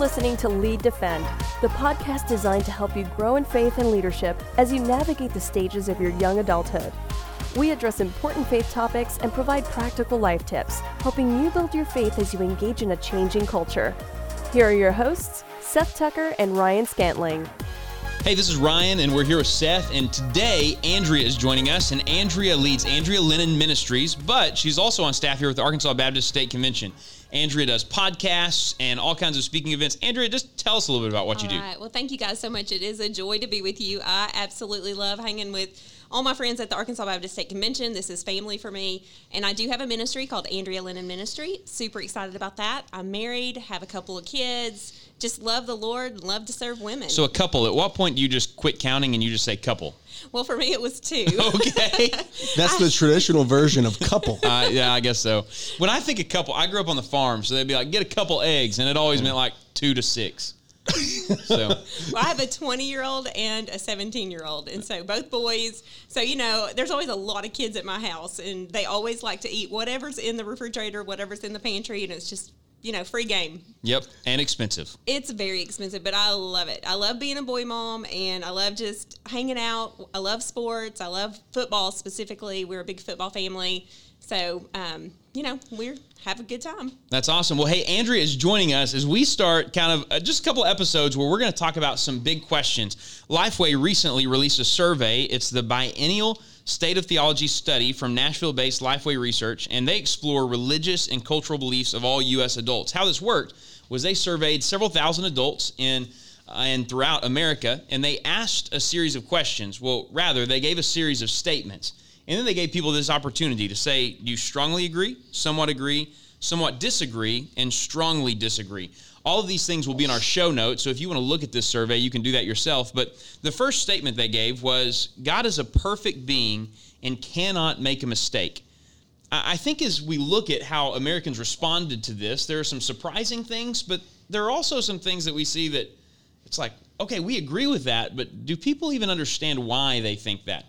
listening to Lead Defend, the podcast designed to help you grow in faith and leadership as you navigate the stages of your young adulthood. We address important faith topics and provide practical life tips, helping you build your faith as you engage in a changing culture. Here are your hosts, Seth Tucker and Ryan Scantling. Hey, this is Ryan, and we're here with Seth. And today, Andrea is joining us, and Andrea leads Andrea Lennon Ministries, but she's also on staff here with the Arkansas Baptist State Convention. Andrea does podcasts and all kinds of speaking events. Andrea, just tell us a little bit about what all you do. Well, thank you guys so much. It is a joy to be with you. I absolutely love hanging with all my friends at the Arkansas Baptist State Convention. This is family for me. And I do have a ministry called Andrea Lennon Ministry. Super excited about that. I'm married, have a couple of kids, just love the Lord, love to serve women. So, a couple, at what point do you just quit counting and you just say couple? Well, for me, it was two. Okay. That's the traditional version of couple. uh, yeah, I guess so. When I think of couple, I grew up on the farm, so they'd be like, get a couple eggs, and it always meant like two to six. So well, I have a 20 year old and a 17 year old, and so both boys. So you know, there's always a lot of kids at my house, and they always like to eat whatever's in the refrigerator, whatever's in the pantry, and it's just you know free game. Yep, and expensive. It's very expensive, but I love it. I love being a boy mom, and I love just hanging out. I love sports. I love football specifically. We're a big football family, so um, you know we're have a good time. That's awesome. Well, hey, Andrea is joining us as we start kind of uh, just a couple episodes where we're going to talk about some big questions. Lifeway recently released a survey. It's the biennial State of Theology study from Nashville based Lifeway Research, and they explore religious and cultural beliefs of all U.S. adults. How this worked was they surveyed several thousand adults in uh, and throughout America, and they asked a series of questions. Well, rather, they gave a series of statements. And then they gave people this opportunity to say, do you strongly agree, somewhat agree, somewhat disagree, and strongly disagree? All of these things will be in our show notes. So if you want to look at this survey, you can do that yourself. But the first statement they gave was God is a perfect being and cannot make a mistake. I think as we look at how Americans responded to this, there are some surprising things, but there are also some things that we see that it's like, okay, we agree with that, but do people even understand why they think that?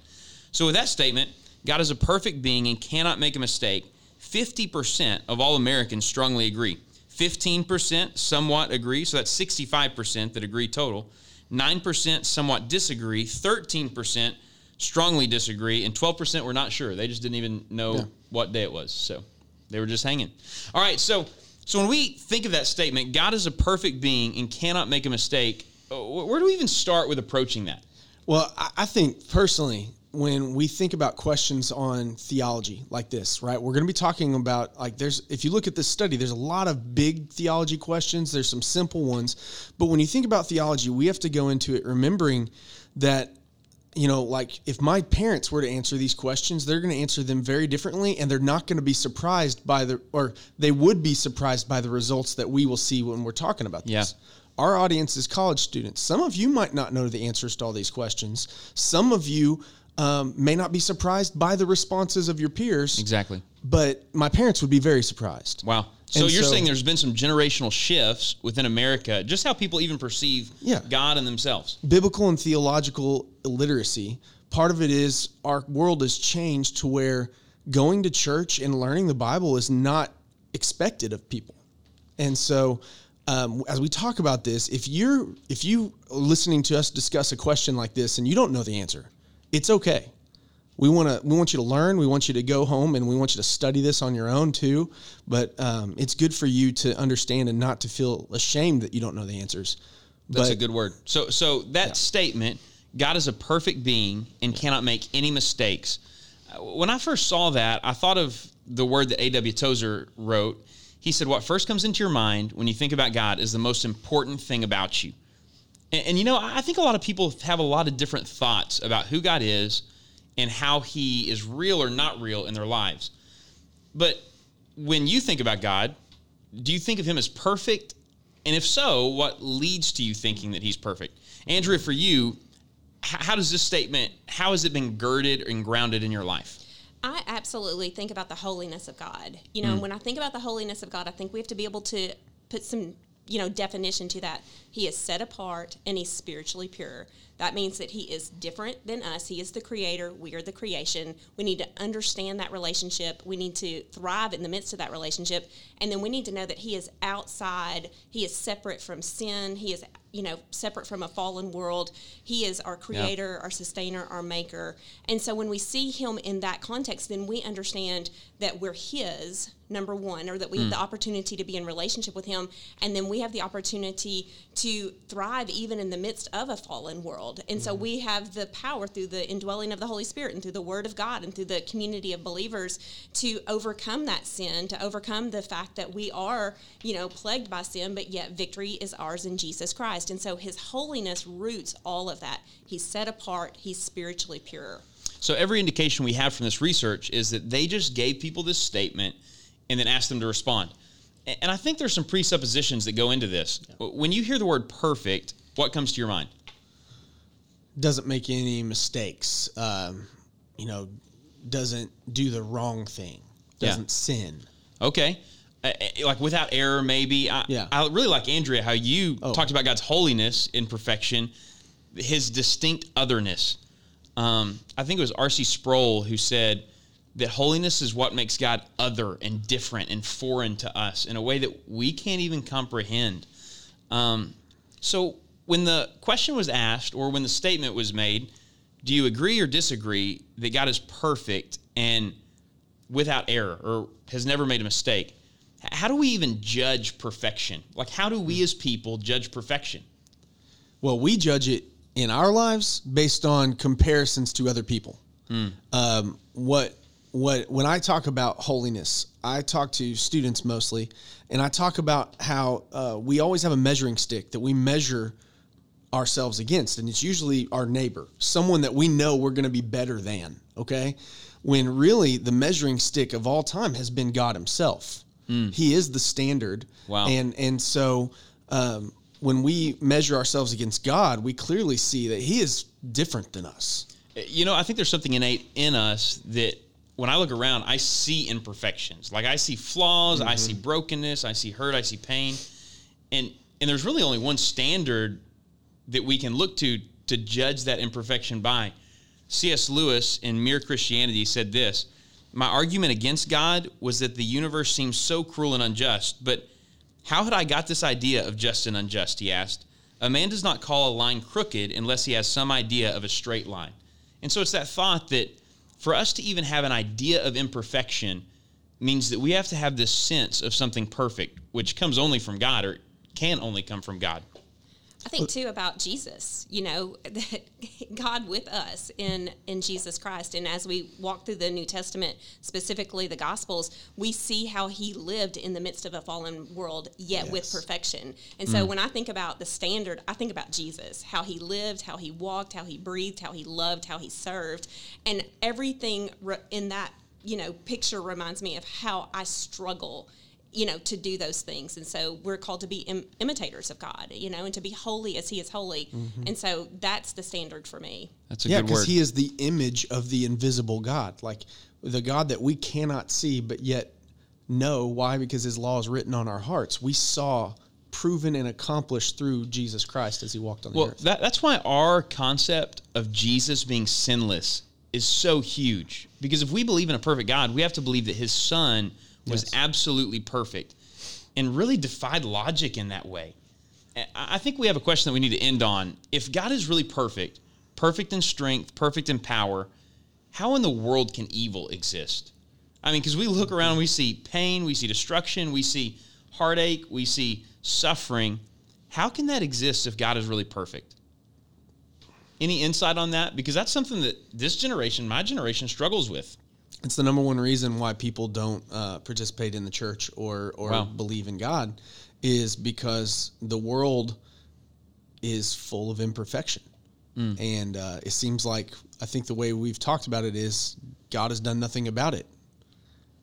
So, with that statement, God is a perfect being and cannot make a mistake. 50% of all Americans strongly agree. 15% somewhat agree, so that's 65% that agree total. 9% somewhat disagree. 13% strongly disagree. And 12% were not sure. They just didn't even know yeah. what day it was. So they were just hanging. All right, so, so when we think of that statement, God is a perfect being and cannot make a mistake, uh, where do we even start with approaching that? Well, I think personally, when we think about questions on theology like this, right? We're going to be talking about like there's if you look at this study, there's a lot of big theology questions, there's some simple ones, but when you think about theology, we have to go into it remembering that you know, like if my parents were to answer these questions, they're going to answer them very differently and they're not going to be surprised by the or they would be surprised by the results that we will see when we're talking about this. Yeah. Our audience is college students. Some of you might not know the answers to all these questions. Some of you um, may not be surprised by the responses of your peers. Exactly. But my parents would be very surprised. Wow. So and you're so, saying there's been some generational shifts within America, just how people even perceive yeah, God and themselves. Biblical and theological illiteracy. Part of it is our world has changed to where going to church and learning the Bible is not expected of people. And so um, as we talk about this, if you're if you listening to us discuss a question like this and you don't know the answer, it's okay. We want to we want you to learn. We want you to go home and we want you to study this on your own too. But um, it's good for you to understand and not to feel ashamed that you don't know the answers. That's but, a good word. So so that yeah. statement, God is a perfect being and cannot make any mistakes. Uh, when I first saw that, I thought of the word that A.W. Tozer wrote. He said, What first comes into your mind when you think about God is the most important thing about you. And, and, you know, I think a lot of people have a lot of different thoughts about who God is and how he is real or not real in their lives. But when you think about God, do you think of him as perfect? And if so, what leads to you thinking that he's perfect? Andrea, for you, how does this statement, how has it been girded and grounded in your life? I absolutely think about the holiness of God. You know, mm. when I think about the holiness of God, I think we have to be able to put some you know definition to that he is set apart and he's spiritually pure That means that He is different than us. He is the creator, we are the creation. We need to understand that relationship. We need to thrive in the midst of that relationship. And then we need to know that He is outside, He is separate from sin, He is you know, separate from a fallen world. He is our creator, yeah. our sustainer, our maker. And so when we see him in that context, then we understand that we're his, number one, or that we mm. have the opportunity to be in relationship with him. And then we have the opportunity to thrive even in the midst of a fallen world. And mm. so we have the power through the indwelling of the Holy Spirit and through the word of God and through the community of believers to overcome that sin, to overcome the fact that we are, you know, plagued by sin, but yet victory is ours in Jesus Christ. Christ. And so his holiness roots all of that. He's set apart, he's spiritually pure. So every indication we have from this research is that they just gave people this statement and then asked them to respond. And I think there's some presuppositions that go into this. When you hear the word perfect, what comes to your mind? Doesn't make any mistakes. Um, you know, doesn't do the wrong thing. Doesn't yeah. sin. Okay. Uh, uh, like without error, maybe. I, yeah. I really like Andrea how you oh. talked about God's holiness in perfection, His distinct otherness. Um, I think it was R.C. Sproul who said that holiness is what makes God other and different and foreign to us in a way that we can't even comprehend. Um, so when the question was asked or when the statement was made, do you agree or disagree that God is perfect and without error or has never made a mistake? How do we even judge perfection? Like, how do we as people judge perfection? Well, we judge it in our lives based on comparisons to other people. Hmm. Um, what what when I talk about holiness, I talk to students mostly, and I talk about how uh, we always have a measuring stick that we measure ourselves against, and it's usually our neighbor, someone that we know we're going to be better than. Okay, when really the measuring stick of all time has been God Himself. Mm. He is the standard. Wow. And and so um, when we measure ourselves against God, we clearly see that He is different than us. You know, I think there's something innate in us that when I look around, I see imperfections. Like I see flaws, mm-hmm. I see brokenness, I see hurt, I see pain, and and there's really only one standard that we can look to to judge that imperfection by. C.S. Lewis in Mere Christianity said this my argument against God was that the universe seems so cruel and unjust, but how had I got this idea of just and unjust? He asked. A man does not call a line crooked unless he has some idea of a straight line. And so it's that thought that for us to even have an idea of imperfection means that we have to have this sense of something perfect, which comes only from God or can only come from God. I think too about Jesus, you know, that God with us in in Jesus Christ and as we walk through the New Testament, specifically the gospels, we see how he lived in the midst of a fallen world yet yes. with perfection. And so mm. when I think about the standard, I think about Jesus, how he lived, how he walked, how he breathed, how he loved, how he served, and everything in that, you know, picture reminds me of how I struggle you know, to do those things. And so we're called to be Im- imitators of God, you know, and to be holy as He is holy. Mm-hmm. And so that's the standard for me. That's a yeah, because He is the image of the invisible God, like the God that we cannot see, but yet know. Why? Because His law is written on our hearts. We saw proven and accomplished through Jesus Christ as He walked on the well, earth. That, that's why our concept of Jesus being sinless is so huge. Because if we believe in a perfect God, we have to believe that His Son – was yes. absolutely perfect and really defied logic in that way. I think we have a question that we need to end on. If God is really perfect, perfect in strength, perfect in power, how in the world can evil exist? I mean, because we look around, we see pain, we see destruction, we see heartache, we see suffering. How can that exist if God is really perfect? Any insight on that? Because that's something that this generation, my generation, struggles with. It's the number one reason why people don't uh, participate in the church or or wow. believe in God, is because the world is full of imperfection, mm. and uh, it seems like I think the way we've talked about it is God has done nothing about it,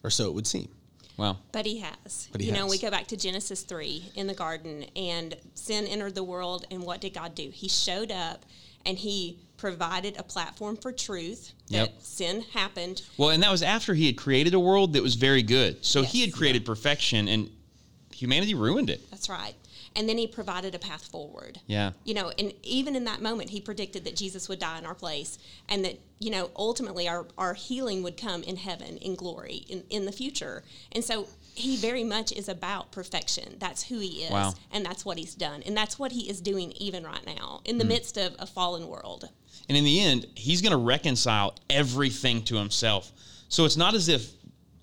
or so it would seem. Wow. But he has. But he you has. know, we go back to Genesis 3 in the garden, and sin entered the world, and what did God do? He showed up and he provided a platform for truth that yep. sin happened. Well, and that was after he had created a world that was very good. So yes. he had created perfection and humanity ruined it. That's right. and then he provided a path forward. Yeah. You know, and even in that moment, he predicted that Jesus would die in our place and that, you know, ultimately our, our healing would come in heaven, in glory, in, in the future. And so he very much is about perfection. That's who he is. Wow. And that's what he's done. And that's what he is doing even right now in the hmm. midst of a fallen world. And in the end, he's going to reconcile everything to himself. So it's not as if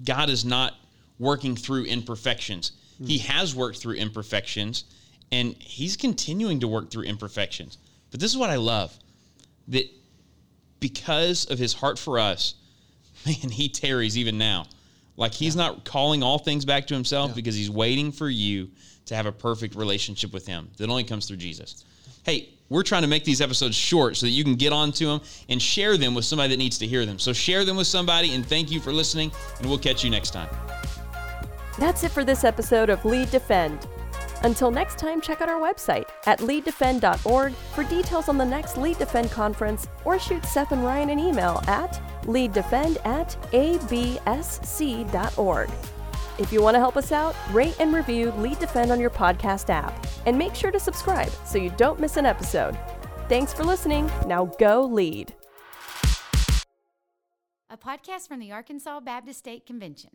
God is not working through imperfections. Hmm. He has worked through imperfections and he's continuing to work through imperfections. But this is what I love that because of his heart for us, man, he tarries even now. Like he's not calling all things back to himself because he's waiting for you to have a perfect relationship with him that only comes through Jesus. Hey, we're trying to make these episodes short so that you can get onto them and share them with somebody that needs to hear them. So share them with somebody and thank you for listening and we'll catch you next time. That's it for this episode of Lead Defend. Until next time, check out our website at leaddefend.org for details on the next Lead Defend conference or shoot Seth and Ryan an email at leaddefend at absc.org. If you want to help us out, rate and review Lead Defend on your podcast app and make sure to subscribe so you don't miss an episode. Thanks for listening. Now go lead. a podcast from the Arkansas Baptist State Convention.